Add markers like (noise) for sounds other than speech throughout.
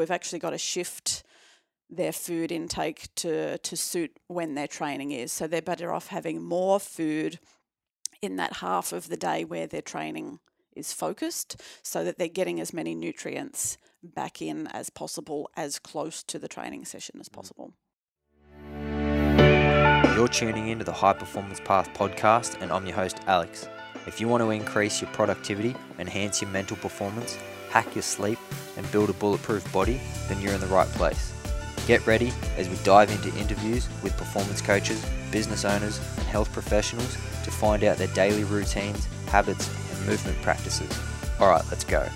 we've actually got to shift their food intake to to suit when their training is. So they're better off having more food in that half of the day where their training is focused so that they're getting as many nutrients back in as possible as close to the training session as mm. possible. You're tuning into the High Performance Path podcast, and I'm your host, Alex. If you want to increase your productivity, enhance your mental performance, hack your sleep, and build a bulletproof body, then you're in the right place. Get ready as we dive into interviews with performance coaches, business owners, and health professionals to find out their daily routines, habits, and movement practices. Alright, let's go.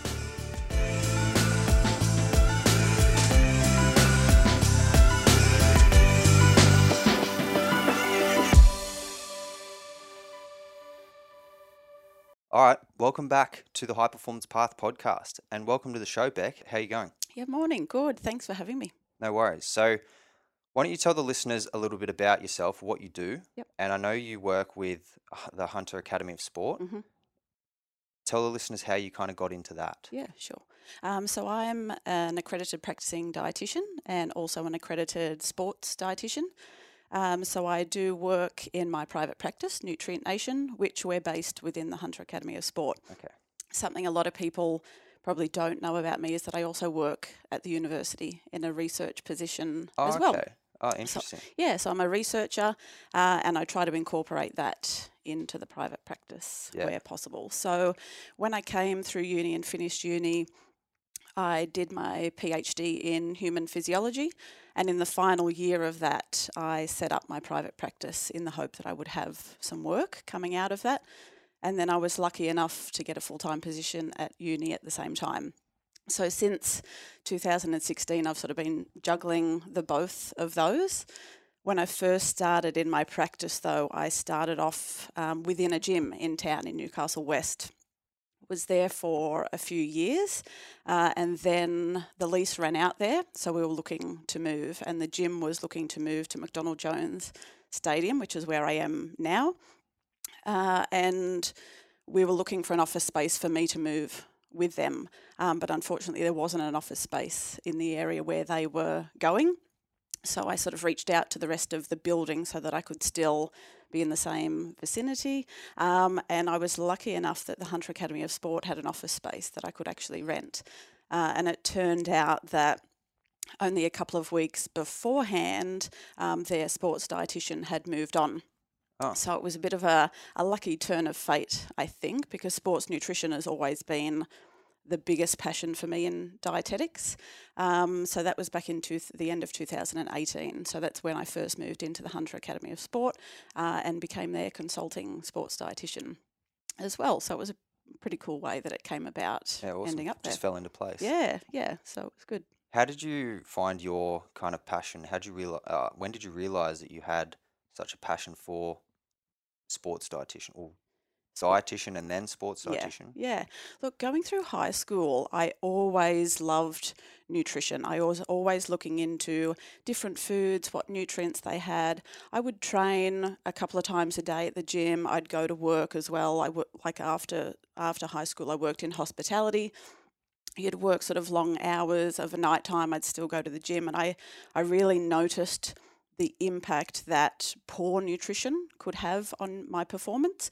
All right, welcome back to the High Performance Path podcast, and welcome to the show, Bec. How are you going? Yeah, morning. Good. Thanks for having me. No worries. So, why don't you tell the listeners a little bit about yourself, what you do? Yep. And I know you work with the Hunter Academy of Sport. hmm Tell the listeners how you kind of got into that. Yeah, sure. Um, so I'm an accredited practicing dietitian and also an accredited sports dietitian. Um, so I do work in my private practice, Nutrient Nation, which we're based within the Hunter Academy of Sport. Okay. Something a lot of people probably don't know about me is that I also work at the university in a research position Oh, as well. okay. Oh, interesting. Yeah, so I'm a researcher uh, and I try to incorporate that into the private practice Yeah. where possible. So when I came through uni and finished uni, I did my PhD in human physiology. And in the final year of that, I set up my private practice in the hope that I would have some work coming out of that. And then I was lucky enough to get a full time position at uni at the same time. So since 2016, I've sort of been juggling the both of those. When I first started in my practice, though, I started off um, within a gym in town in Newcastle West. Was there for a few years, uh, and then the lease ran out there, so we were looking to move, and the gym was looking to move to McDonald Jones Stadium, which is where I am now, uh, and we were looking for an office space for me to move with them, um, but unfortunately there wasn't an office space in the area where they were going. So I sort of reached out to the rest of the building so that I could still be in the same vicinity. Um, and I was lucky enough that the Hunter Academy of Sport had an office space that I could actually rent. Uh, and it turned out that only a couple of weeks beforehand, um, their sports dietitian had moved on. Oh. So it was a bit of a, a lucky turn of fate, I think, because sports nutrition has always been the biggest passion for me in dietetics. Um, so that was back in two the end of 2018. So that's when I first moved into the Hunter Academy of Sport uh, and became their consulting sports dietitian as well. So it was a pretty cool way that it came about Yeah, awesome. ending up there. Just fell into place. Yeah, yeah. So it was good. How did you find your kind of passion? How did you realize? Uh, when did you realize that you had such a passion for sports dietitian or dietitian and then sports Yeah, dietitian? yeah. Look, going through high school, I always loved nutrition. I was always looking into different foods, what nutrients they had. I would train a couple of times a day at the gym. I'd go to work as well. I wo- like after after high school, I worked in hospitality. You'd work sort of long hours of a night time. I'd still go to the gym, and I I really noticed the impact that poor nutrition could have on my performance,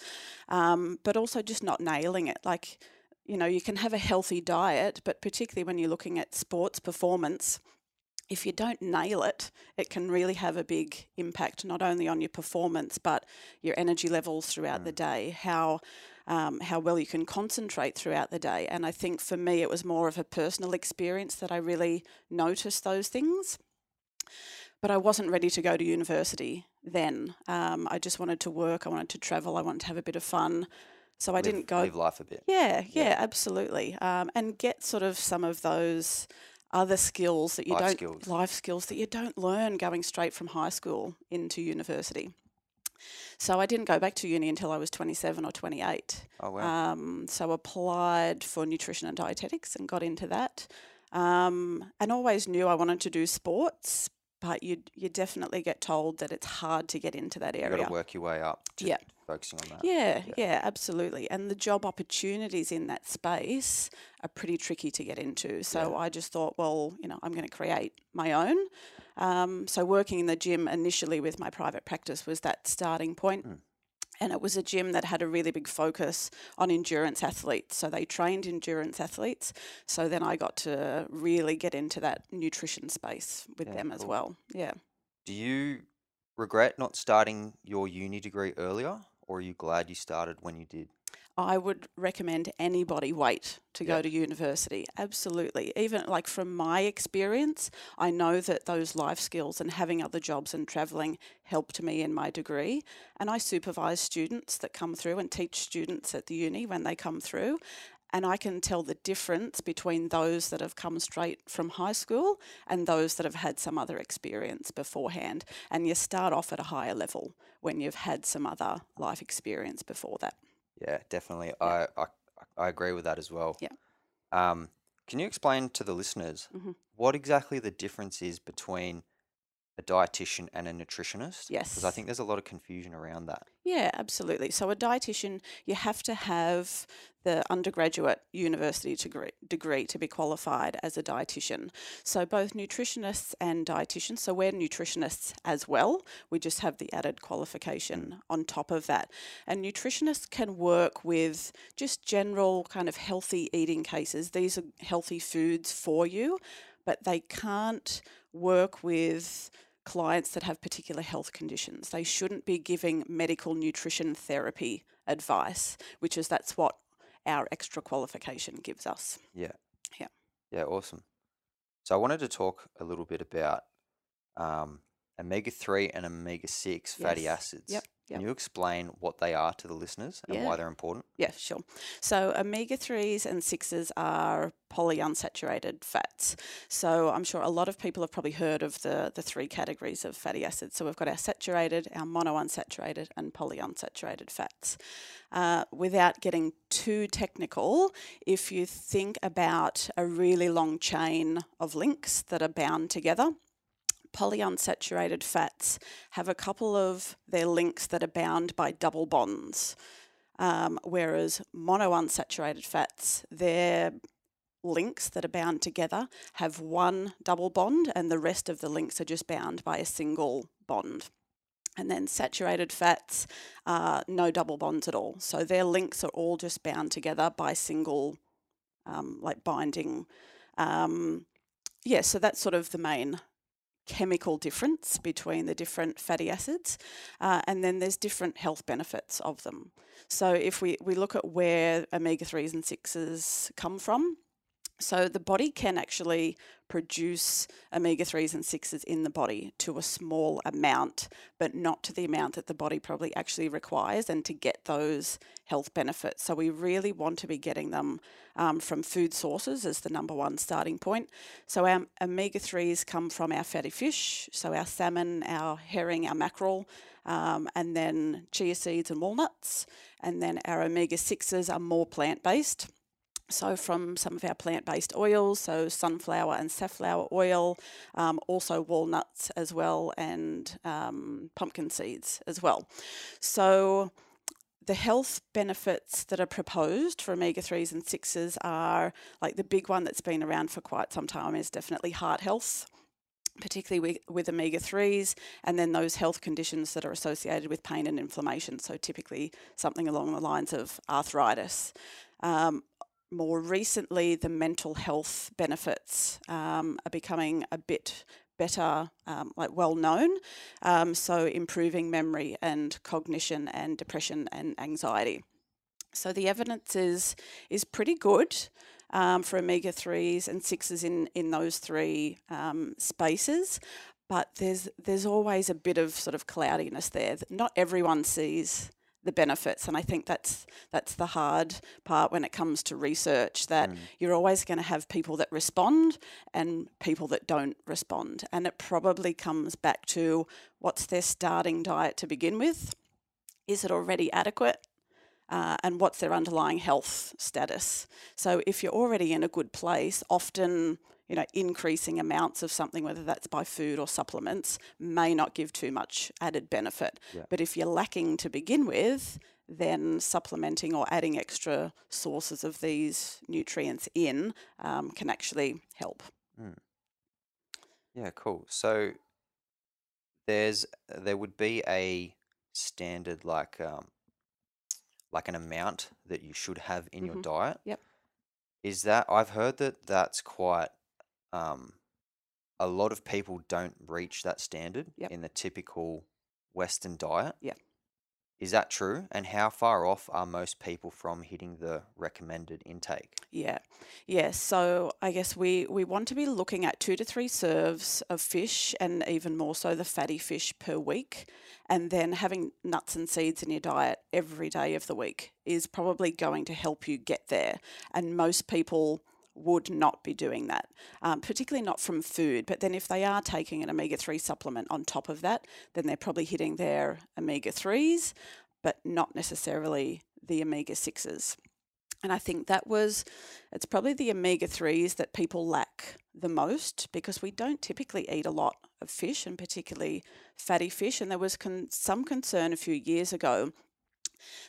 um, but also just not nailing it. Like, you know, you can have a healthy diet, but particularly when you're looking at sports performance, if you don't nail it, it can really have a big impact not only on your performance but your energy levels throughout the day, how um, how well you can concentrate throughout the day. And I think for me, it was more of a personal experience that I really noticed those things. But I wasn't ready to go to university then. Um, I just wanted to work. I wanted to travel. I wanted to have a bit of fun. So I Live- didn't go live life a bit. yeah, Yeah. yeah, absolutely. Um, and get sort of some of those other skills that you Life don't skills. life skills that you don't learn going straight from high school into university. So I didn't go back to uni until I was 27 or 28. Oh wow. Um, so applied for nutrition and dietetics and got into that. Um, and always knew I wanted to do sports, but you you definitely get told that it's hard to get into that area. you area. got to work your way up. To Yeah. focusing on that. Yeah, yeah, absolutely. And the job opportunities in that space are pretty tricky to get into. So Yeah. I just thought, well, you know, I'm going to create my own. Um, so working in the gym initially with my private practice was that starting point. Mm. And it was a gym that had a really big focus on endurance athletes. So they trained endurance athletes. So then I got to really get into that nutrition space with Yeah, them as well. Yeah. Do you regret not starting your uni degree earlier, or are you glad you started when you did? I would recommend anybody wait to Yeah. go to university. Absolutely. Even like from my experience, I know that those life skills and having other jobs and traveling helped me in my degree. And I supervise students that come through and teach students at the uni when they come through. And I can tell the difference between those that have come straight from high school and those that have had some other experience beforehand. And you start off at a higher level when you've had some other life experience before that. Yeah, definitely. I, I I agree with that as well. Yeah. Um, can you explain to the listeners Mhm. what exactly the difference is between a dietitian and a nutritionist? Yes. Because I think there's a lot of confusion around that. Yeah, absolutely. So a dietitian, you have to have the undergraduate university degree, degree to be qualified as a dietitian. So both nutritionists and dietitians, so we're nutritionists as well. We just have the added qualification mm. on top of that. And nutritionists can work with just general kind of healthy eating cases. These are healthy foods for you, but they can't work with clients that have particular health conditions. They shouldn't be giving medical nutrition therapy advice, which is that's what our extra qualification gives us. Yeah. Yeah. Yeah, awesome. So I wanted to talk a little bit about um, omega 3 and omega 6 fatty Yes. acids. Yep, Can you explain what they are to the listeners and Yeah. why they're important? Yeah, sure. So omega 3s and 6s are polyunsaturated fats. So I'm sure a lot of people have probably heard of the, the three categories of fatty acids. So we've got our saturated, our monounsaturated, and polyunsaturated fats. Uh, without getting too technical, if you think about a really long chain of links that are bound together, polyunsaturated fats have a couple of their links that are bound by double bonds, um, whereas monounsaturated fats, their links that are bound together have one double bond, and the rest of the links are just bound by a single bond. And then saturated fats, uh, no double bonds at all. So their links are all just bound together by single, um, like binding. Um, yeah, so that's sort of the main chemical difference between the different fatty acids. Uh, and then there's different health benefits of them. So if we, we look at where omega 3s and 6s come from, so the body can actually produce omega 3s and 6s in the body to a small amount, but not to the amount that the body probably actually requires and to get those health benefits. So we really want to be getting them um, from food sources as the number one starting point. So our omega 3s come from our fatty fish, so our salmon, our herring, our mackerel, um, and then chia seeds and walnuts. And then our omega 6s are more plant based. So, from some of our plant based oils, so sunflower and safflower oil, um, also walnuts as well, and um, pumpkin seeds as well. So, the health benefits that are proposed for omega 3s and 6s are like the big one that's been around for quite some time is definitely heart health. Particularly with, with omega 3s, and then those health conditions that are associated with pain and inflammation. So, typically something along the lines of arthritis. Um, more recently, the mental health benefits um, are becoming a bit better, um, like well known. Um, so, improving memory and cognition and depression and anxiety. So, the evidence is is pretty good um, for omega threes and sixes in in those three um, spaces. But there's there's always a bit of sort of cloudiness there. that Not everyone sees the benefits and I think that's that's the hard part when it comes to research that Mm. you're always going to have people that respond and people that don't respond. And it probably comes back to what's their starting diet to begin with. Is it already adequate? Uh, and what's their underlying health status? So if you're already in a good place often you know, increasing amounts of something, whether that's by food or supplements, may not give too much added benefit. Yeah. But if you're lacking to begin with, then supplementing or adding extra sources of these nutrients in um, can actually help. Yeah, cool. So there's there would be a standard like um like an amount that you should have in your Mhm. diet. Yep. Is that I've heard that that's quite um a lot of people don't reach that standard Yep. in the typical Western diet. Yep. Is that true? And how far off are most people from hitting the recommended intake? Yeah, yeah. So I guess we we want to be looking at two to three serves of fish, and even more so the fatty fish per week, and then having nuts and seeds in your diet every day of the week is probably going to help you get there. And most people would not be doing that, um, particularly not from food. But then if they are taking an omega three supplement on top of that, then they're probably hitting their omega threes, but not necessarily the omega sixes. And I think that was, it's probably the omega 3s that people lack the most because we don't typically eat a lot of fish and particularly fatty fish. And there was con- some concern a few years ago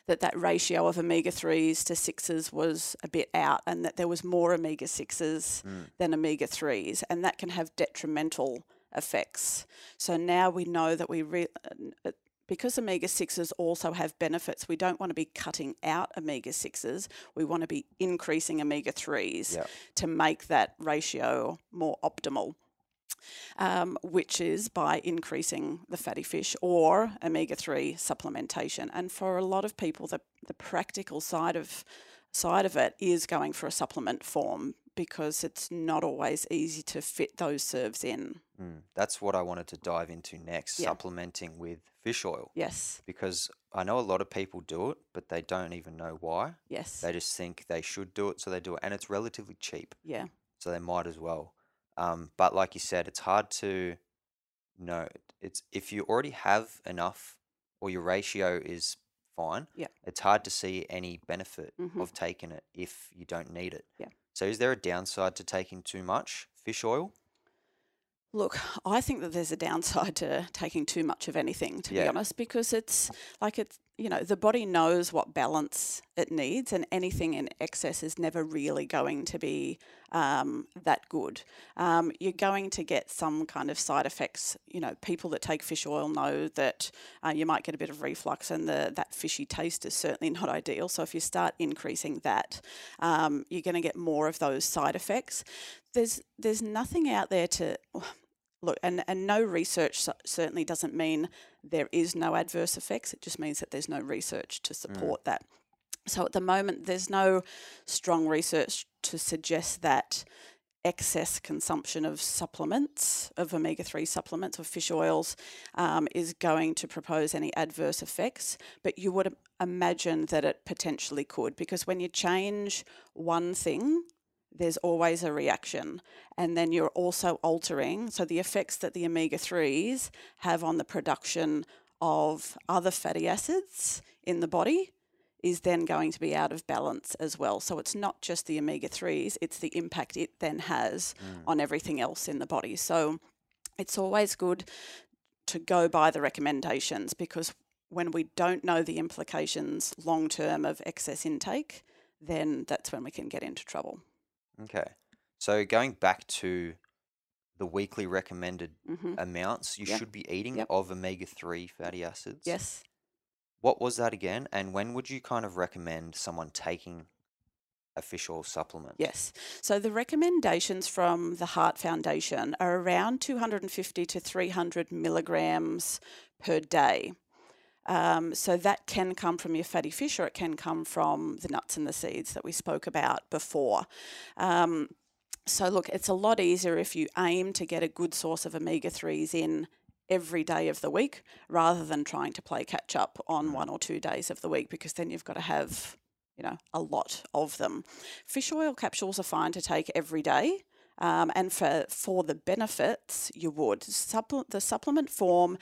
that that ratio of omega 3s to 6s was a bit out and that there was more omega 6s Mm. than omega 3s. And that can have detrimental effects. So now we know that we re- uh, because omega 6s also have benefits, we don't want to be cutting out omega 6s. We want to be increasing omega 3s Yeah. to make that ratio more optimal, um, which is by increasing the fatty fish or omega 3 supplementation. And for a lot of people, the, the practical side of side of it is going for a supplement form because it's not always easy to fit those serves in. Mm. That's what I wanted to dive into next, Yeah. supplementing with fish oil. Yes, Because I know a lot of people do it, but they don't even know why. yes, They just think they should do it, so they do it. And it's relatively cheap, yeah, so they might as well. Um, but like you said, it's hard to know. It's if you already have enough or your ratio is fine, Yeah. it's hard to see any benefit Mhm. of taking it if you don't need it. Yeah. So is there a downside to taking too much fish oil? Look, I think that there's a downside to taking too much of anything, to be honest, because it's like it's, you know, the body knows what balance it needs, and anything in excess is never really going to be um, that good. Um, you're going to get some kind of side effects. You know, people that take fish oil know that uh, you might get a bit of reflux, and the, that fishy taste is certainly (laughs) not ideal. So if you start increasing that, um, you're going to get more of those side effects. There's there's nothing out there to look, and, and no research certainly doesn't mean there is no adverse effects. It just means that there's no research to support that. So at the moment, there's no strong research to suggest that excess consumption of supplements, of omega 3 supplements, of fish oils, um, is going to propose any adverse effects. But you would imagine that it potentially could, because when you change one thing, there's always a reaction. And then you're also altering, so the effects that the omega 3s have on the production of other fatty acids in the body is then going to be out of balance as well. So it's not just the omega 3s, it's the impact it then has mm. on everything else in the body. So it's always good to go by the recommendations because when we don't know the implications long term of excess intake, then that's when we can get into trouble. Okay. So going back to the weekly recommended hmm amounts you should be eating Yep. of omega 3 fatty acids. Yes. What was that again? And when would you kind of recommend someone taking a fish oil supplement? Yes. So the recommendations from the Heart Foundation are around 250 to 300 milligrams per day. Um, so that can come from your fatty fish or it can come from the nuts and the seeds that we spoke about before. Um, so look, it's a lot easier if you aim to get a good source of omega 3s in every day of the week rather than trying to play catch up on one or two days of the week because then you've got to have you know a lot of them fish oil capsules are fine to take every day um, and for for the benefits you would Supple- the supplement form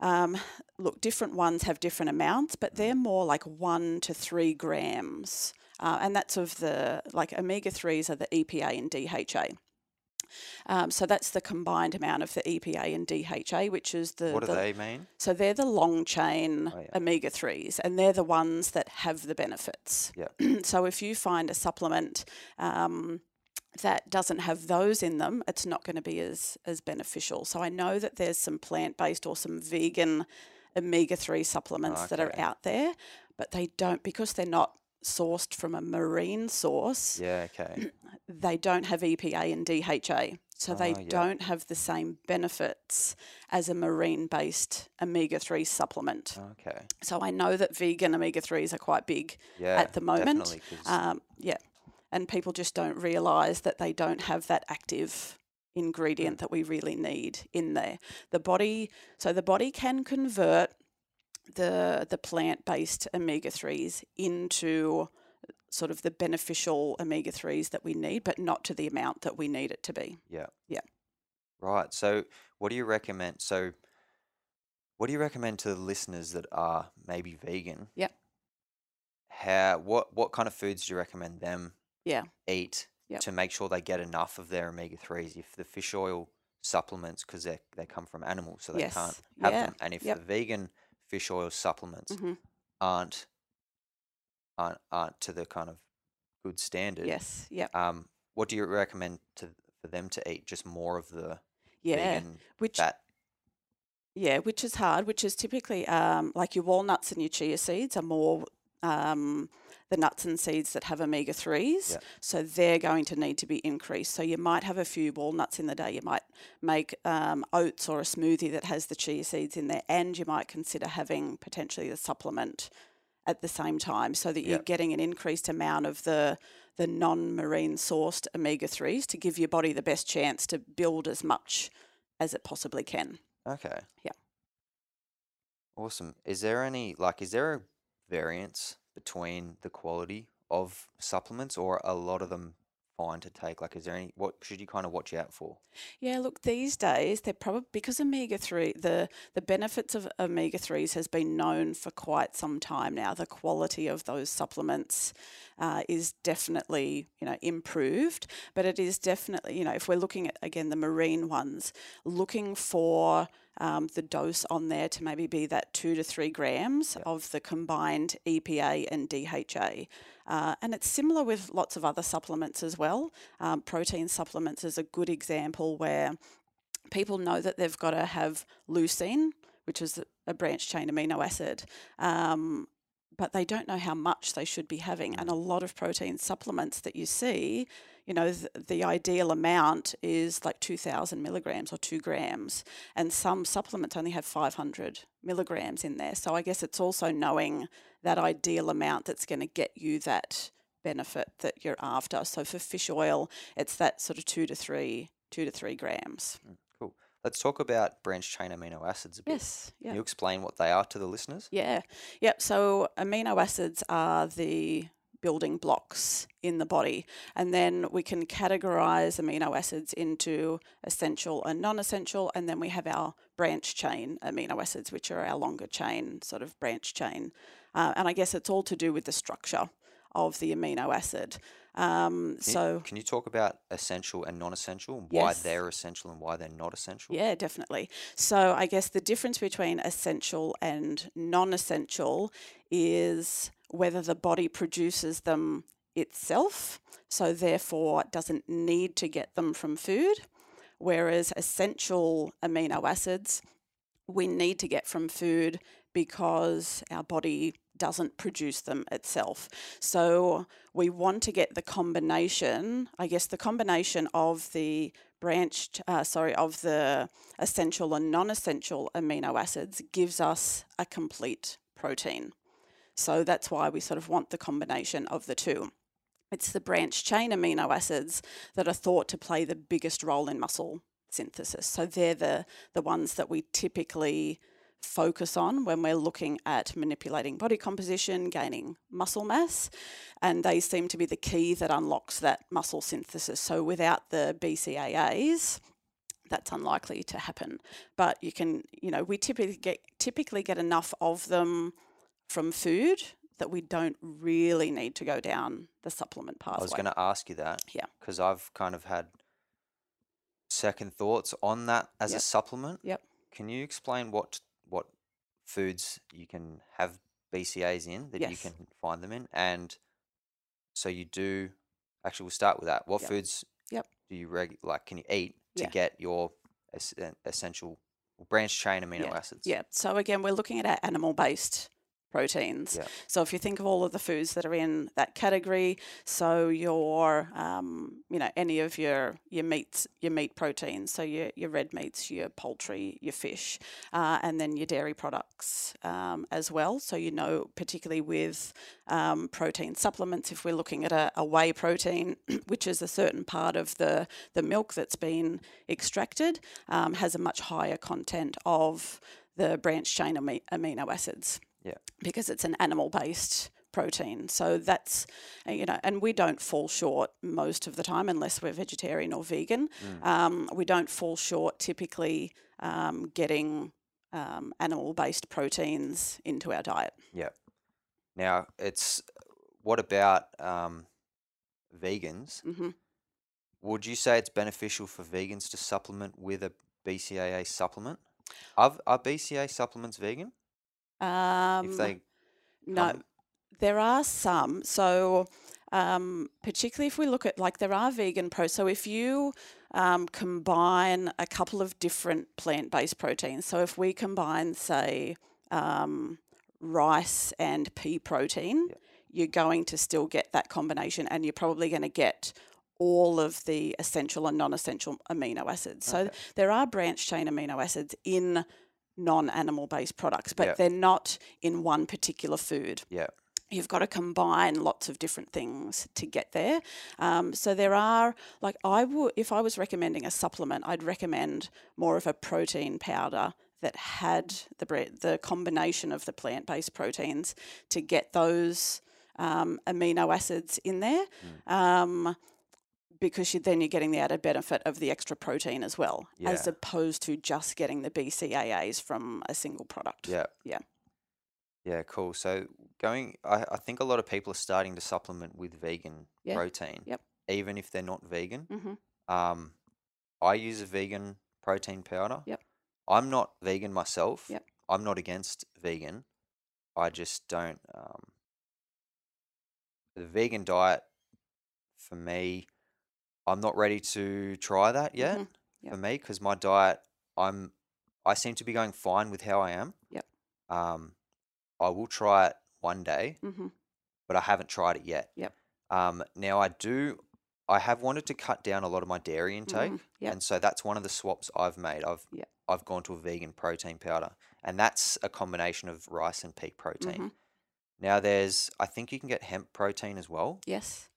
um, look different ones have different amounts but they're more like one to three grams uh, and that's of the like omega 3s are the epa and dha Um, so that's the combined amount of the EPA and DHA, which is the, What do the they mean? so they're the long chain Oh, yeah. omega 3s, and they're the ones that have the benefits. Yeah. (clears throat) so if you find a supplement um, that doesn't have those in them, it's not going to be as, as beneficial. So I know that there's some plant based or some vegan omega 3 supplements that are out there, but they don't, because they're not sourced from a marine source, Yeah, okay. (clears throat) they don't have EPA and DHA. So they Ah, yeah. don't have the same benefits as a marine based omega 3 supplement. Okay. So I know that vegan omega 3s are quite big Yeah. at the moment. Definitely, Um, yeah. And people just don't realise that they don't have that active ingredient mm. that we really need in there. The body, so the body can convert the the plant based omega 3s into sort of the beneficial omega 3s that we need, but not to the amount that we need it to be. yeah. yeah. Right. So, what do you recommend? So, what do you recommend to the listeners that are maybe vegan? Yeah. How what what kind of foods do you recommend them Yeah. eat Yep. to make sure they get enough of their omega threes? If the fish oil supplements, because they they come from animals, so they Yes. can't have Yeah. them, and if Yep. the vegan fish oil supplements hmm aren't aren't aren't to the kind of good standard, Yes. Yeah. um, what do you recommend to for them to eat? Just more of the Yeah. vegan Which fat. Yeah, which is hard, which is typically um, like your walnuts and your chia seeds are more um, the nuts and seeds that have omega 3s. Yeah. So they're going to need to be increased. So you might have a few walnuts in the day. You might make um, oats or a smoothie that has the chia seeds in there, and you might consider having potentially the supplement at the same time so that you're getting an increased amount of the the non-marine sourced omega 3s to give your body the best chance to build as much as it possibly can. Okay. Yeah. Awesome. Is there any like is there a variance between the quality of supplements or a lot of them fine to take? Like is there any what should you kind of watch out for? Yeah, look, these days they're probably because omega three the the benefits of omega threes has been known for quite some time now. The quality of those supplements uh, is definitely you know improved, but it is definitely you know if we're looking at again the marine ones, looking for um, the dose on there to maybe be that two to three grams of the combined EPA and DHA. Uh, and it's similar with lots of other supplements as well. Um, protein supplements is a good example where people know that they've got to have leucine, which is a branched chain amino acid, um, but they don't know how much they should be having. And mm. a lot of protein supplements that you see, you know, th- the ideal amount is like 2,000 milligrams or two grams, and some supplements only have 500 milligrams in there. So I guess it's also knowing that ideal amount that's going to get you that benefit that you're after. So for fish oil, it's that sort of two to three, two to three grams. Cool. Let's talk about branched chain amino acids a bit. Yes. Yeah. Can you explain what they are to the listeners? Yeah. Yep. So amino acids are the building blocks in the body. And then we can categorize amino acids into essential and non essential. And then we have our branch chain amino acids, which are our longer chain, sort of branch chain. Uh, and I guess it's all to do with the structure of the amino acid. Um, Can you- so, can you talk about essential and non-essential and why Yes. they're essential and why they're not essential? Yeah, definitely. So I guess the difference between essential and non essential is whether the body produces them itself, so therefore doesn't need to get them from food, whereas essential amino acids we need to get from food because our body doesn't produce them itself. So we want to get the combination, I guess, the combination of the branched, uh, sorry, of the essential and non essential amino acids gives us a complete protein. So that's why we sort of want the combination of the two. It's the branched chain amino acids that are thought to play the biggest role in muscle synthesis. So they're the, the ones that we typically focus on when we're looking at manipulating body composition, gaining muscle mass, and they seem to be the key that unlocks that muscle synthesis. So without the BCAAs, that's unlikely to happen. But you can, you know, we typically get typically get enough of them from food that we don't really need to go down the supplement pathway. I was going to ask you that. Yeah. Because I've kind of had second thoughts on that as a supplement. Yep. Can you explain what what foods you can have BCAs in that you can find them in, and so you do. Actually, we'll start with that. What Yep. foods Yep. do you reg- like? Can you eat to Yeah. get your es- essential branch chain amino Yeah. acids? Yeah. So again, we're looking at our animal-based proteins. Yeah. So if you think of all of the foods that are in that category, so your, um, you know, any of your your meats, your meat proteins, so your your red meats, your poultry, your fish, uh, and then your dairy products um, as well. So you know, particularly with um, protein supplements, if we're looking at a, a whey protein, (clears throat) which is a certain part of the the milk that's been extracted, um, has a much higher content of the branched chain amino acids Yeah. because it's an animal based protein. So that's, uh, you know, and we don't fall short most of the time unless we're vegetarian or vegan. Mm. Um, we don't fall short typically um, getting um, animal based proteins into our diet. Yeah. Now it's what about um, vegans? hmm Would you say it's beneficial for vegans to supplement with a BCAA supplement? Are, are BCA supplements vegan? Um, if they No, come- there are some. So, um, particularly if we look at like there are vegan pro. So if you um, combine a couple of different plant-based proteins, so if we combine, say, um, rice and pea protein, you're going to still get that combination, and you're probably going to get all of the essential and non-essential amino acids. So there are branched chain amino acids in non-animal based products, but Yeah. they're not in one particular food. yeah, You've got to combine lots of different things to get there. Um, so there are like I would if I was recommending a supplement, I'd recommend more of a protein powder that had the bre- the combination of the plant based proteins to get those um, amino acids in there. Um, because you, then you're getting the added benefit of the extra protein as well, as opposed to just getting the BCAAs from a single product. yeah, Yeah. yeah. Cool. So going, I, I think a lot of people are starting to supplement with vegan Yeah. protein, Yep. even if they're not vegan. hmm Um, I use a vegan protein powder. Yep. I'm not vegan myself. Yep. I'm not against vegan. I just don't. Um, the vegan diet, for me, I'm not ready to try that yet. Mhm. For me, because my diet, I'm, I seem to be going fine with how I am. Yep. Um, I will try it one day, mm-hmm. but I haven't tried it yet. Yep. Um, now I do. I have wanted to cut down a lot of my dairy intake, Mhm, yep. and so that's one of the swaps I've made. I've Yep. I've gone to a vegan protein powder, and that's a combination of rice and pea protein. Mhm. Now there's, I think you can get hemp protein as well Yes.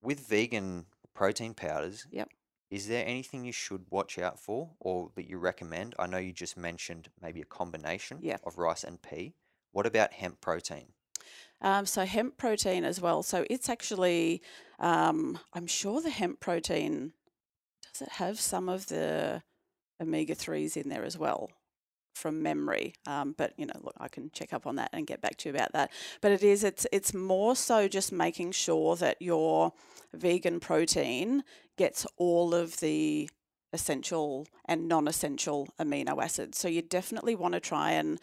with vegan protein powders. Yep. Is there anything you should watch out for, or that you recommend? I know you just mentioned maybe a combination Yeah. of rice and pea. What about hemp protein? Um, so hemp protein as well. So it's actually, um, I'm sure the hemp protein does it have some of the omega threes in there as well, from memory. Um, but you know, look, I can check up on that and get back to you about that. But it is, it's it's more so just making sure that your vegan protein gets all of the essential and non-essential amino acids. So you definitely want to try and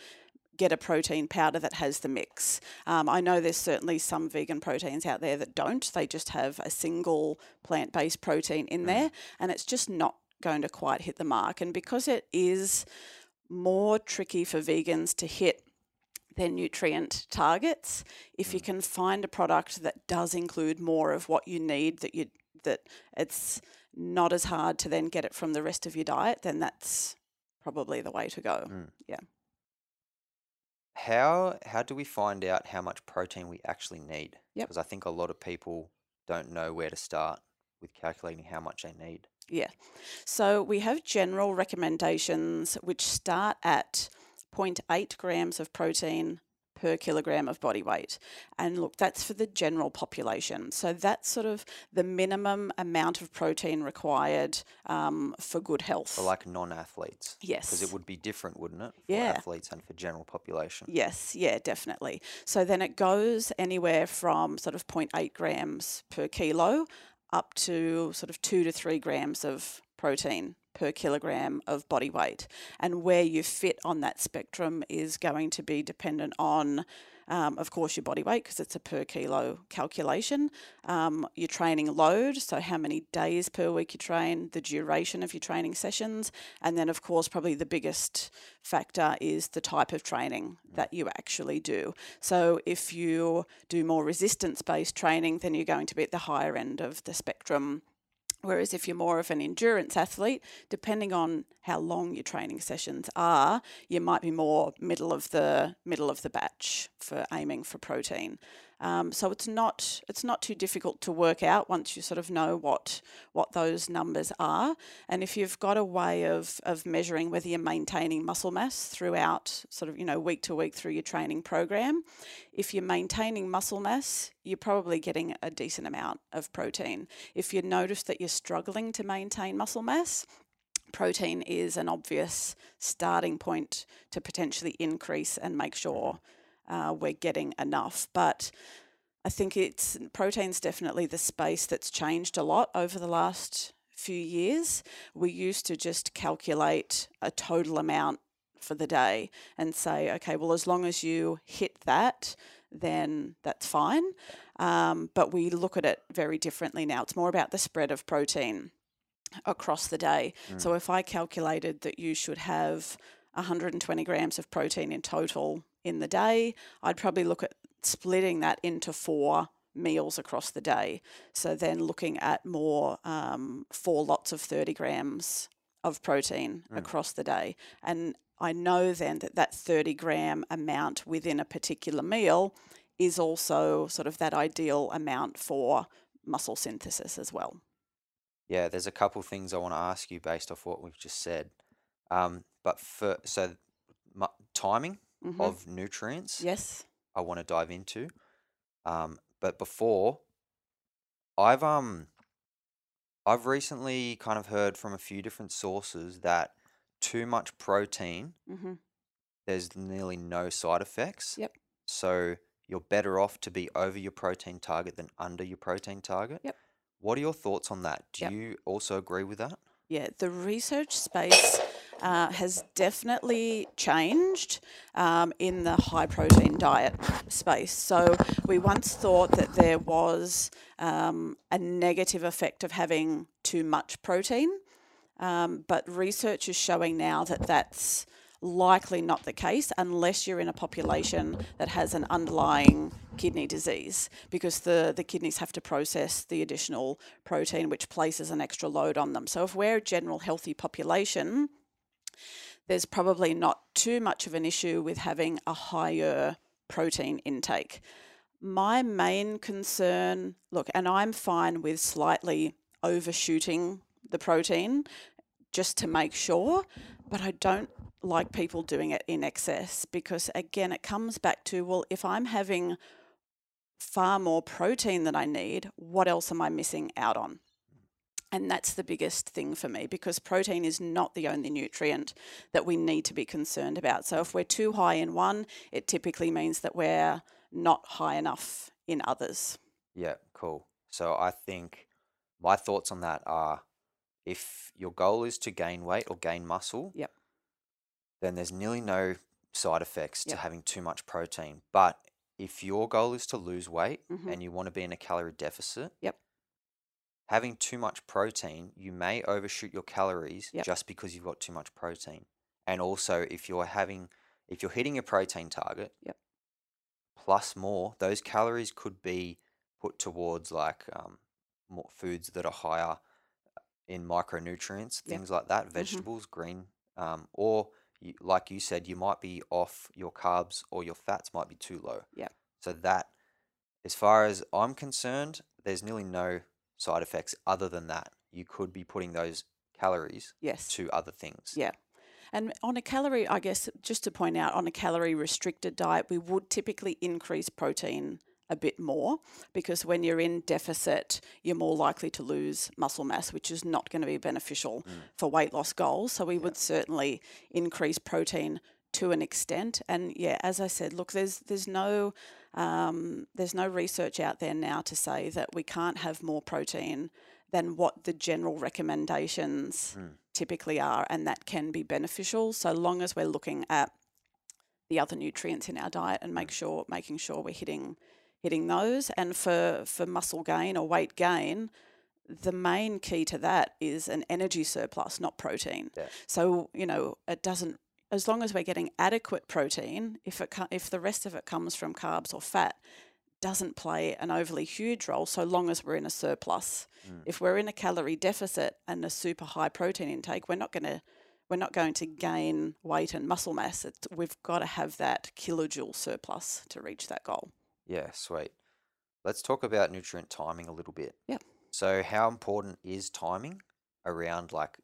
get a protein powder that has the mix. Um, I know there's certainly some vegan proteins out there that don't. They just have a single plant based protein in there, and it's just not going to quite hit the mark. And because it is more tricky for vegans to hit their nutrient targets, if you can find a product that does include more of what you need, that you that it's not as hard to then get it from the rest of your diet, then that's probably the way to go. Mm. Yeah. How how do we find out how much protein we actually need? Yep. Because I think a lot of people don't know where to start with calculating how much they need. Yeah. So we have general recommendations which start at 0.8 grams of protein per kilogram of body weight. And look, that's for the general population. So that's sort of the minimum amount of protein required um, for good health. For like non-athletes, yes. because it would be different, wouldn't it? For Yeah. athletes and for general population. Yes, yeah, definitely. So then it goes anywhere from sort of 0.8 grams per kilo up to sort of two to three grams of protein per kilogram of body weight. And where you fit on that spectrum is going to be dependent on um, of course, your body weight, because it's a per kilo calculation, um, your training load, so how many days per week you train, the duration of your training sessions, and then, of course, probably the biggest factor is the type of training that you actually do. So, if you do more resistance based training, then you're going to be at the higher end of the spectrum Whereas if you're more of an endurance athlete, depending on how long your training sessions are, you might be more middle of the middle of the batch for aiming for protein. Um, so it's not it's not too difficult to work out once you sort of know what what those numbers are. And if you've got a way of of measuring whether you're maintaining muscle mass throughout sort of you know week to week through your training program, if you're maintaining muscle mass, you're probably getting a decent amount of protein. If you notice that you're struggling to maintain muscle mass, protein is an obvious starting point to potentially increase and make sure uh, we're getting enough. But I think it's protein's definitely the space that's changed a lot over the last few years. We used to just calculate a total amount for the day and say, okay, well, as long as you hit that, then that's fine. Um, but we look at it very differently now. It's more about the spread of protein across the day. Mm. So if I calculated that you should have 120 grams of protein in total in the day, I'd probably look at splitting that into four meals across the day. So then looking at more um, four lots of 30 grams of protein mm. across the day. And I know then that that 30 gram amount within a particular meal is also sort of that ideal amount for muscle synthesis as well. Yeah, there's a couple things I want to ask you based off what we've just said. Um, but for so timing mm-hmm. of nutrients, yes, I want to dive into. Um, but before, I've um, I've recently kind of heard from a few different sources that too much protein, mm-hmm. there's nearly no side effects. Yep. So you're better off to be over your protein target than under your protein target. Yep. What are your thoughts on that? Do yep. you also agree with that? Yeah, the research space uh, has definitely changed um, in the high protein diet space. So we once thought that there was um, a negative effect of having too much protein, um, but research is showing now that that's likely not the case unless you're in a population that has an underlying kidney disease because the, the kidneys have to process the additional protein which places an extra load on them. So if we're a general healthy population, there's probably not too much of an issue with having a higher protein intake. My main concern, look, and I'm fine with slightly overshooting the protein just to make sure, but I don't like people doing it in excess because, again, it comes back to well, if I'm having far more protein than I need, what else am I missing out on? And that's the biggest thing for me because protein is not the only nutrient that we need to be concerned about. So if we're too high in one, it typically means that we're not high enough in others. Yeah, cool. So I think my thoughts on that are if your goal is to gain weight or gain muscle, yep. then there's nearly no side effects yep. to having too much protein. But if your goal is to lose weight mm-hmm. and you want to be in a calorie deficit, yep having too much protein, you may overshoot your calories yep. just because you've got too much protein. And also, if you're having, if you're hitting a protein target, yep. plus more, those calories could be put towards like um, more foods that are higher in micronutrients, things yep. like that, mm-hmm. vegetables, mm-hmm. green, um, or you, like you said, you might be off your carbs or your fats might be too low. Yeah. So that, as far as I'm concerned, there's nearly no side effects other than that. You could be putting those calories yes. to other things. Yeah. And on a calorie, I guess, just to point out, on a calorie restricted diet, we would typically increase protein a bit more because when you're in deficit, you're more likely to lose muscle mass, which is not going to be beneficial mm. for weight loss goals. So we yeah. would certainly increase protein to an extent. And yeah, as I said, look, there's there's no um, there's no research out there now to say that we can't have more protein than what the general recommendations Mm. typically are, and that can be beneficial so long as we're looking at the other nutrients in our diet and make sure making sure we're hitting hitting those. And for for muscle gain or weight gain, the main key to that is an energy surplus, not protein. Yeah. So you know it doesn't. As long as we're getting adequate protein, if it if the rest of it comes from carbs or fat, doesn't play an overly huge role. So long as we're in a surplus. Mm. If we're in a calorie deficit and a super high protein intake, we're not going to we're not going to gain weight and muscle mass. It's, we've got to have that kilojoule surplus to reach that goal. Yeah, sweet. Let's talk about nutrient timing a little bit. Yep. So, how important is timing around like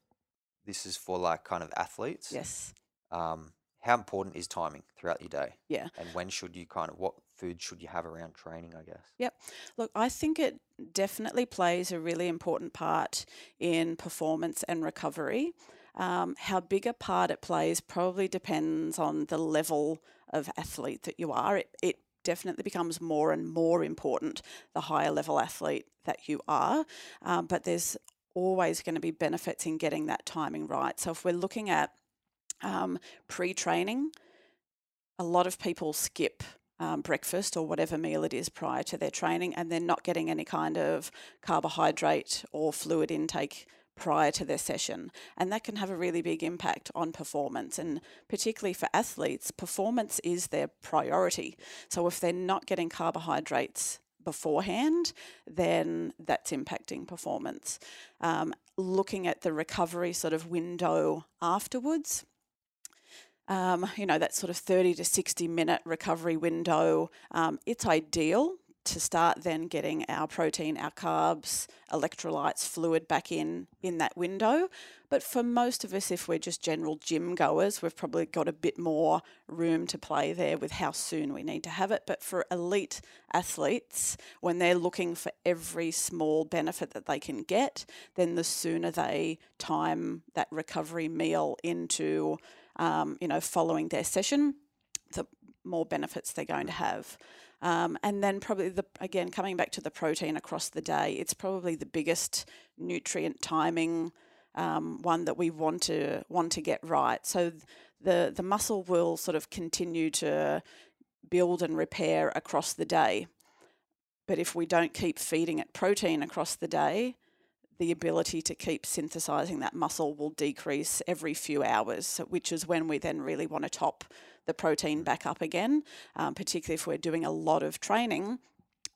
this is for like kind of athletes? Yes. Um, how important is timing throughout your day? Yeah. And when should you kind of what food should you have around training? I guess. Yep. Look, I think it definitely plays a really important part in performance and recovery. Um, how big a part it plays probably depends on the level of athlete that you are. It, it definitely becomes more and more important the higher level athlete that you are. Um, but there's always going to be benefits in getting that timing right. So if we're looking at um, pre training, a lot of people skip um, breakfast or whatever meal it is prior to their training, and they're not getting any kind of carbohydrate or fluid intake prior to their session. And that can have a really big impact on performance. And particularly for athletes, performance is their priority. So if they're not getting carbohydrates beforehand, then that's impacting performance. Um, looking at the recovery sort of window afterwards, um, you know, that sort of 30 to 60 minute recovery window, um, it's ideal to start then getting our protein, our carbs, electrolytes, fluid back in in that window. But for most of us, if we're just general gym goers, we've probably got a bit more room to play there with how soon we need to have it. But for elite athletes, when they're looking for every small benefit that they can get, then the sooner they time that recovery meal into um, you know, following their session, the more benefits they're going to have. Um, and then probably the again coming back to the protein across the day, it's probably the biggest nutrient timing um, one that we want to want to get right. So the the muscle will sort of continue to build and repair across the day, but if we don't keep feeding it protein across the day, the ability to keep synthesizing that muscle will decrease every few hours, which is when we then really want to top the protein back up again, um, particularly if we're doing a lot of training,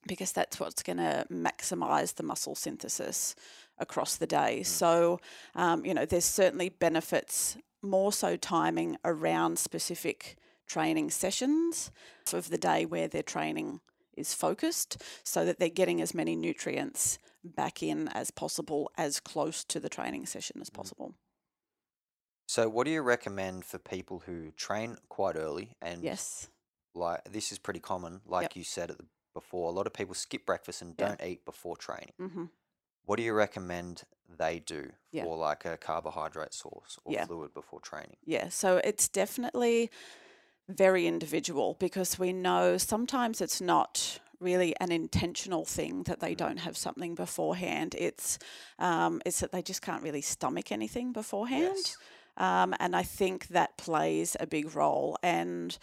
because that's what's going to maximize the muscle synthesis across the day. So, um, you know, there's certainly benefits, more so timing around specific training sessions of the day where their training is focused so that they're getting as many nutrients back in as possible as close to the training session as possible. So, what do you recommend for people who train quite early and Yes. like this is pretty common, like you said the, before, a lot of people skip breakfast and don't eat before training. hmm What do you recommend they do Yeah. for like a carbohydrate source or Yeah. fluid before training? Yeah, so it's definitely very individual because we know sometimes it's not really an intentional thing that they don't have something beforehand. It's um, it's that they just can't really stomach anything beforehand, Yes. um, and I think that plays a big role. And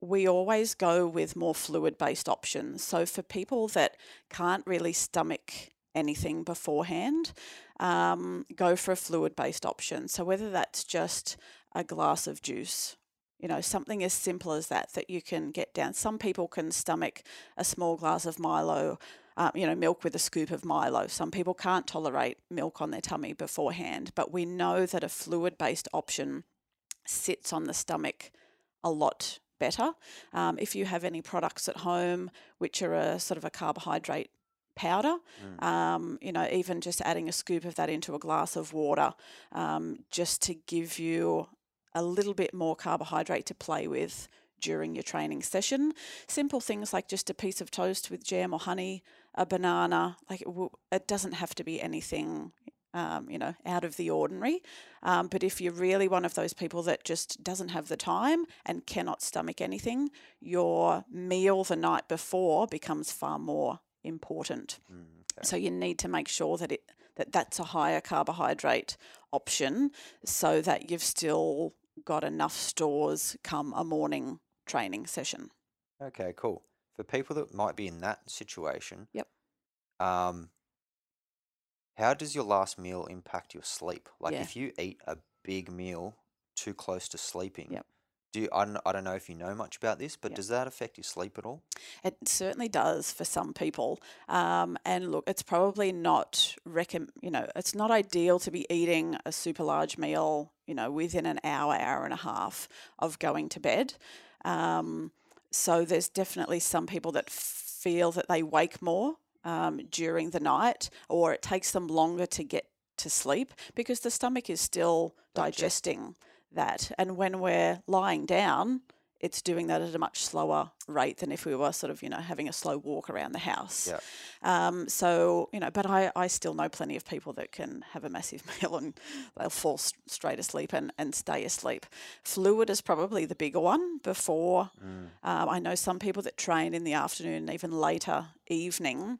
we always go with more fluid based options. So for people that can't really stomach anything beforehand, um, go for a fluid based option. So whether that's just a glass of juice, you know, something as simple as that that you can get down. Some people can stomach a small glass of Milo. Um, you know, milk with a scoop of Milo. Some people can't tolerate milk on their tummy beforehand, but we know that a fluid based option sits on the stomach a lot better. Um, if you have any products at home which are a sort of a carbohydrate powder, Mm. um, you know, even just adding a scoop of that into a glass of water, um, just to give you a little bit more carbohydrate to play with during your training session. Simple things like just a piece of toast with jam or honey, a banana. Like it, will, it doesn't have to be anything. Um, you know, out of the ordinary. Um, but if you're really one of those people that just doesn't have the time and cannot stomach anything, your meal the night before becomes far more important. Mm, okay. So you need to make sure that it that that's a higher carbohydrate option so that you've still got enough stores come a morning training session. Okay, cool. For people that might be in that situation, Yep. um, how does your last meal impact your sleep? Like Yeah. if you eat a big meal too close to sleeping, Yep. do you, I don't, I don't know if you know much about this, but Yep. does that affect your sleep at all? It certainly does for some people. Um, and look, it's probably not recomm- you know, it's not ideal to be eating a super large meal, you know, within an hour, hour and a half of going to bed. Um, so there's definitely some people that feel that they wake more um, during the night, or it takes them longer to get to sleep because the stomach is still Digest. digesting that. And when we're lying down, it's doing that at a much slower rate than if we were sort of, you know, having a slow walk around the house. Yeah. Um, so, you know, but I, I still know plenty of people that can have a massive (laughs) meal and they'll fall s- straight asleep and, and stay asleep. Fluid is probably the bigger one before. Mm. Um, I know some people that train in the afternoon and even later evening.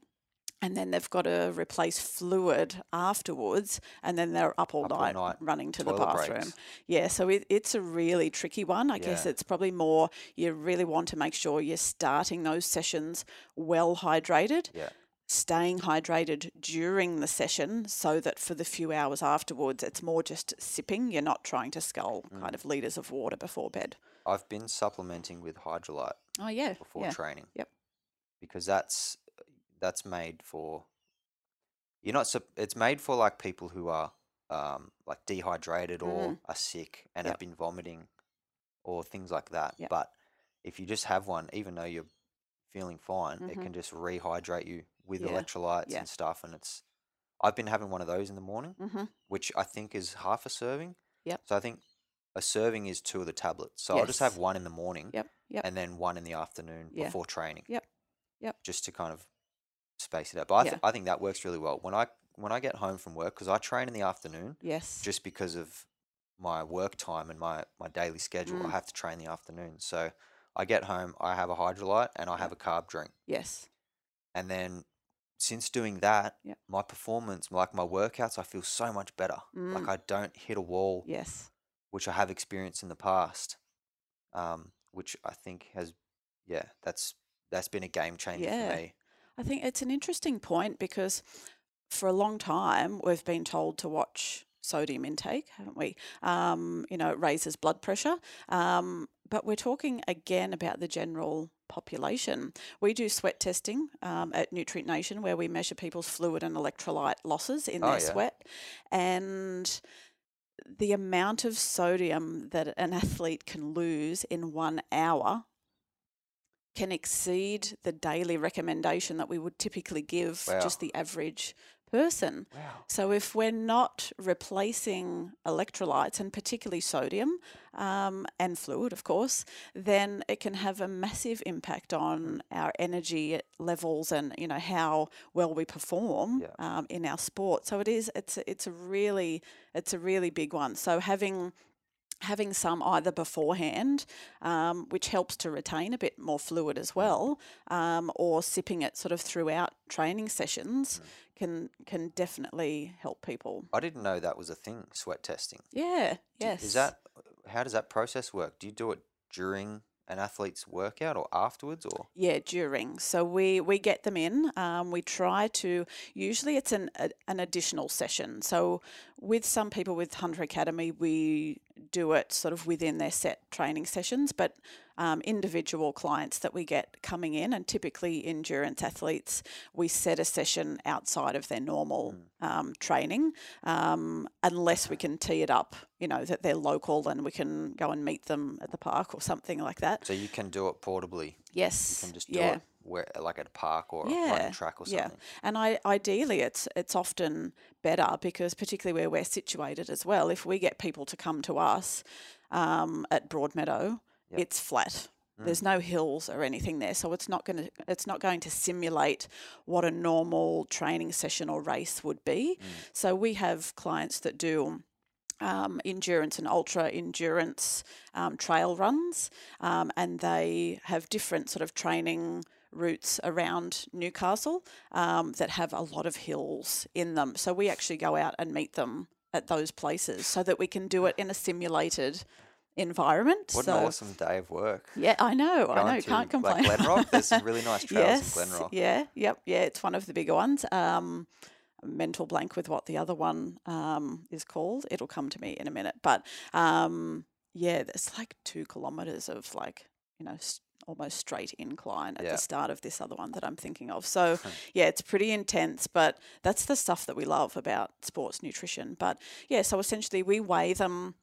And then they've got to replace fluid afterwards, and then they're up all, Up all night, night, running to the bathroom. breaks. Yeah, so it, it's a really tricky one. I guess it's probably more you really want to make sure you're starting those sessions well hydrated, Yeah. staying hydrated during the session so that for the few hours afterwards it's more just sipping. You're not trying to scull Mm. kind of litres of water before bed. I've been supplementing with Hydralyte Oh, yeah. before yeah. training. Yep. Because that's that's made for you're not it's made for like people who are um like dehydrated or Mm. are sick and Yep. have been vomiting or things like that. Yep. But if you just have one, even though you're feeling fine, it Mhm. can just rehydrate you with Yeah, electrolytes yeah. and stuff. And it's I've been having one of those in the morning, hmm which I think is half a serving. Yep. So I think a serving is two of the tablets. So I'll just have one in the morning Yep. Yep. and then one in the afternoon Yeah. before training. Yep. Yep. Just to kind of space it out. But I, th- Yeah. I think that works really well when I when I get home from work because I train in the afternoon Yes. just because of my work time and my my daily schedule. I Mm. have to train in the afternoon, so I get home, I have a Hydralyte and I have a carb drink, yes. and then since doing that, Yep. my performance, like my workouts, I feel so much better. Like Mm. I don't hit a wall Yes. which I have experienced in the past, um, which I think has, yeah, that's that's been a game changer Yeah. for me. I think it's an interesting point because for a long time we've been told to watch sodium intake, haven't we? Um, you know, it raises blood pressure. Um, but we're talking again about the general population. We do sweat testing um, at Nutrient Nation where we measure people's fluid and electrolyte losses in Oh, their yeah. sweat. And the amount of sodium that an athlete can lose in one hour can exceed the daily recommendation that we would typically give Wow. just the average person. Wow. So if we're not replacing electrolytes and particularly sodium um, and fluid, of course, then it can have a massive impact on our energy levels and you know how well we perform Yeah. um, in our sport. So it is it's it's a really it's a really big one. So having having some either beforehand, um, which helps to retain a bit more fluid as well, um, or sipping it sort of throughout training sessions can can definitely help people. I didn't know that was a thing, sweat testing. Yeah. Do- Yes. Is that how does that process work? Do you do it during an athlete's workout or afterwards or? Yeah, during. So we we get them in. Um, we try to. Usually, it's an a, an additional session. So with some people with Hunter Academy, we do it sort of within their set training sessions. But um, individual clients that we get coming in, and typically endurance athletes, we set a session outside of their normal um, training, um, unless we can tee it up. You know that they're local and we can go and meet them at the park or something like that. So you can do it portably. You Yes. can just do yeah. it where like at a park or a Yeah, running track or something. yeah. And I, ideally, it's it's often better because particularly where we're situated as well. If we get people to come to us um, at Broadmeadow, Yep. it's flat. Mm. There's no hills or anything there, so it's not going to it's not going to simulate what a normal training session or race would be. Mm. So we have clients that do. Um, endurance and ultra endurance um, trail runs, um, and they have different sort of training routes around Newcastle um, that have a lot of hills in them. So we actually go out and meet them at those places so that we can do it in a simulated environment. What so, an awesome day of work. Yeah, I know. I know. Can't complain. Like Glenrock, there's some really nice (laughs) trails yes. in Glenrock. Yeah. Yep. Yeah. It's one of the bigger ones. Um, mental blank with what the other one um, is called. It'll come to me in a minute. But um, yeah, it's like two kilometers of like you know s- almost straight incline at Yeah. the start of this other one that I'm thinking of. So (laughs) yeah, it's pretty intense. But that's the stuff that we love about sports nutrition. But yeah, so essentially we weigh them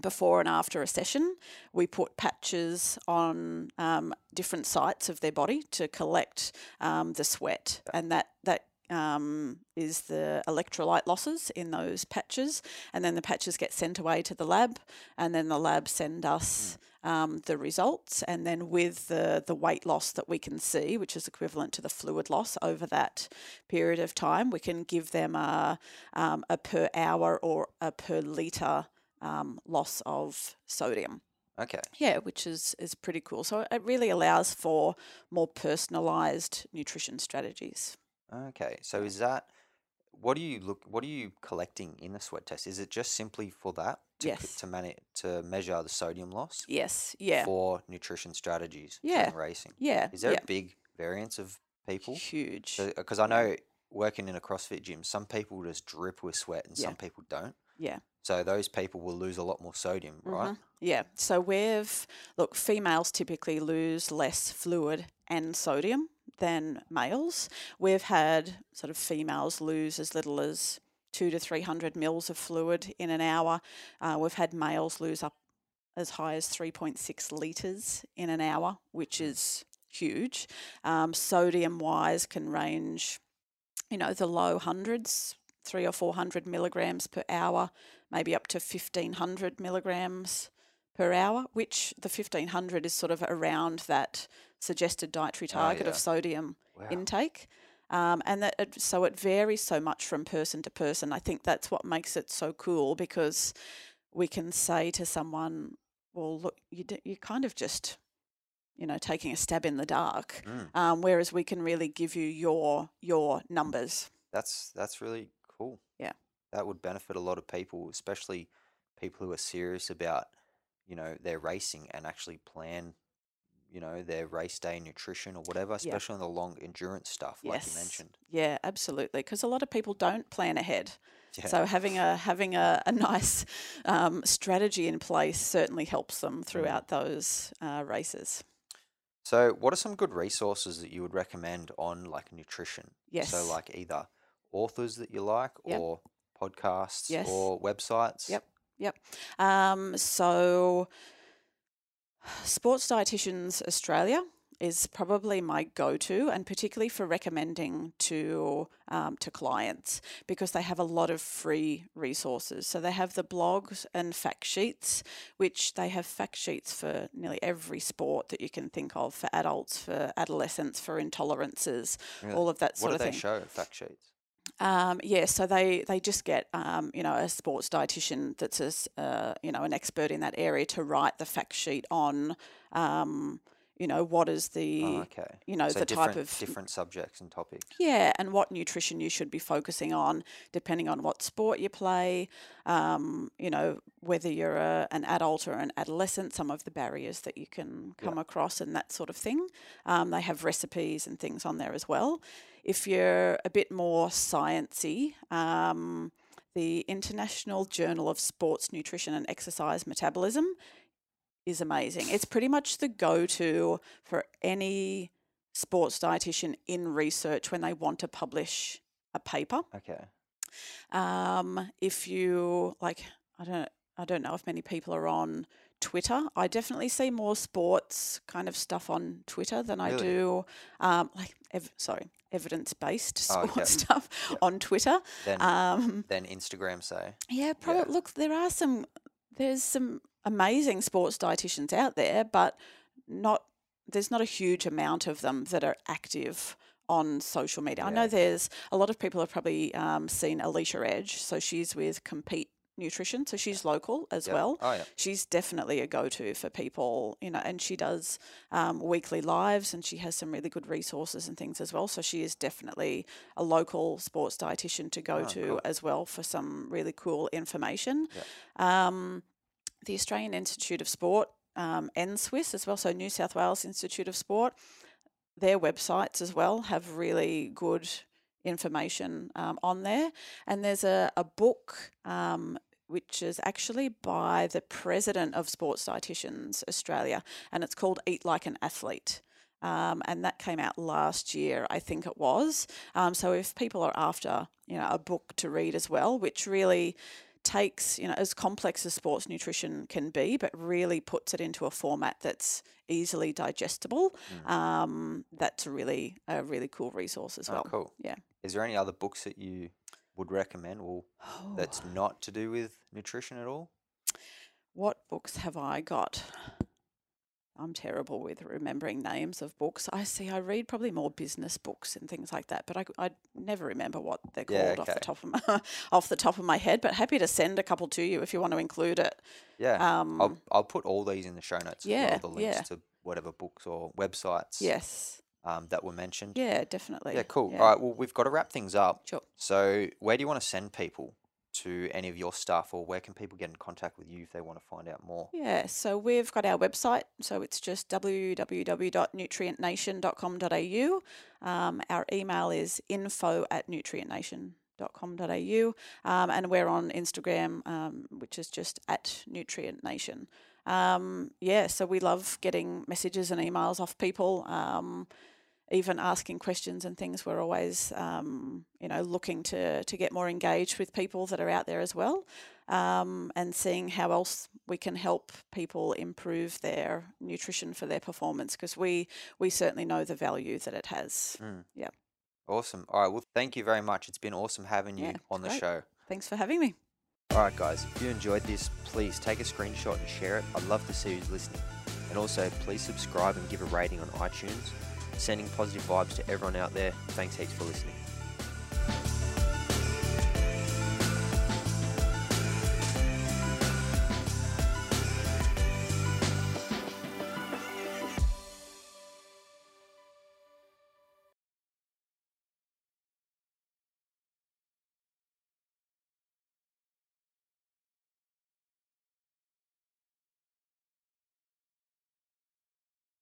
before and after a session. We put patches on um, different sites of their body to collect um, the sweat, and that that um, is the electrolyte losses in those patches, and then the patches get sent away to the lab, and then the lab send us. Um, the results, and then with the the weight loss that we can see, which is equivalent to the fluid loss over that period of time, we can give them a um, a per hour or a per liter um, loss of sodium. Okay. Yeah, which is is pretty cool. So it really allows for more personalized nutrition strategies. Okay. So is that what do you look what are you collecting in the sweat test? Is it just simply for that to c- Yes. to manage to measure the sodium loss Yes. Yeah. for nutrition strategies Yeah. during racing? Yeah. Is there yeah. a big variance of people? Huge. Because I know working in a CrossFit gym, some people just drip with sweat and Yeah. some people don't. Yeah. So those people will lose a lot more sodium, right? Mhm. Yeah. So we've look, females typically lose less fluid and sodium than males. We've had sort of females lose as little as two to three hundred mils of fluid in an hour. Uh, we've had males lose up as high as three point six liters in an hour, which is huge. Um, sodium wise can range, you know, the low hundreds, three or four hundred milligrams per hour, maybe up to fifteen hundred milligrams per hour, which the 1500 is sort of around that suggested dietary Oh, target yeah. of sodium Wow. intake. Um, and that it, so it varies so much from person to person. I think that's what makes it so cool because we can say to someone, "Well, look, you d- you're kind of just, you know, taking a stab in the dark," Mm. um, whereas we can really give you your your numbers. That's that's really cool. Yeah. That would benefit a lot of people, especially people who are serious about, you know, their racing and actually plan, you know, their race day nutrition or whatever, especially on the long endurance stuff, like you mentioned. Yeah, absolutely. Because a lot of people don't plan ahead. Yeah. So having a having a, a (laughs) nice um, strategy in place certainly helps Mm. them throughout those uh, races. So, what are some good resources that you would recommend on like nutrition? Yes. So, like either authors that you like Yep. or podcasts Yes. or websites? Yep. Yep. Um, so, Sports Dietitians Australia is probably my go-to, and particularly for recommending to um, to clients because they have a lot of free resources. So they have the blogs and fact sheets, which they have fact sheets for nearly every sport that you can think of for adults, for adolescents, for intolerances, Really? all of that What sort do of they show? Fact sheets. Um, yeah, so they, they just get um, you know a sports dietitian that's a uh, you know an expert in that area to write the fact sheet on um, you know what is the Oh, okay. you know so the type of different subjects and topics. yeah, and what nutrition you should be focusing on, depending on what sport you play, um, you know, whether you're a, an adult or an adolescent, some of the barriers that you can come across and that sort of thing. Um, they have recipes and things on there as well. If you're a bit more sciencey, um, the International Journal of Sports Nutrition and Exercise Metabolism is amazing. It's pretty much the go-to for any sports dietitian in research when they want to publish a paper. Okay. Um, if you like, I don't, I don't know if many people are on Twitter. I definitely see more sports kind of stuff on Twitter than I do, um, like, ev- sorry, evidence-based (laughs) Oh, sports okay. stuff Yep. on Twitter. Then Um, Instagram say. yeah, probably. Look, there are some. There's some amazing sports dietitians out there, but not. There's not a huge amount of them that are active on social media. I know there's a lot of people have probably um, seen Alicia Edge, so she's with Compete Nutrition. So she's local as Yep. well. Oh yeah. She's definitely a go to for people, you know, and she does um, weekly lives and she has some really good resources and things as well. So she is definitely a local sports dietitian to go Oh, to cool. as well for some really cool information. Yep. Um, the Australian Institute of Sport, um, Swiss as well, so New South Wales Institute of Sport, their websites as well have really good information um, on there. And there's a, a book um, which is actually by the president of Sports Dietitians Australia, and it's called Eat Like an Athlete. Um, and that came out last year, I think it was. Um, so if people are after, you know, a book to read as well, which really takes, you know, as complex as sports nutrition can be, but really puts it into a format that's easily digestible. Um, that's really a really cool resource as Mm. Oh, well. cool. Yeah. Is there any other books that you would recommend, or that's not to do with nutrition at all? What books have I got? I'm terrible with remembering names of books. I see. I read probably more business books and things like that, but I, I never remember what they're called Yeah, off the top of my (laughs) off the top of my head. But happy to send a couple to you if you want to include it. Yeah. Um, I'll I'll put all these in the show notes. well, yeah, the links yeah. to whatever books or websites. yes. Um, that were mentioned. Yeah, definitely. Yeah, cool. Yeah. All right. Well, we've got to wrap things up. Sure. So, where do you want to send people to any of your stuff, or where can people get in contact with you if they want to find out more? Yeah, so we've got our website. So it's just www.nutrientnation.com.au. Um, our email is info at nutrientnation.com.au. Um, and we're on Instagram, um, which is just at Nutrient Nation. Um, yeah, so we love getting messages and emails off people. Um, even asking questions and things, we're always, um, you know, looking to to get more engaged with people that are out there as well, um, and seeing how else we can help people improve their nutrition for their performance because we we certainly know the value that it has. Mm. Yeah. Awesome. All right. Well, thank you very much. It's been awesome having you Yeah, on the great. show. Thanks for having me. All right, guys. If you enjoyed this, please take a screenshot and share it. I'd love to see who's listening. And also, please subscribe and give a rating on iTunes sending positive vibes to everyone out there. Thanks heaps for listening.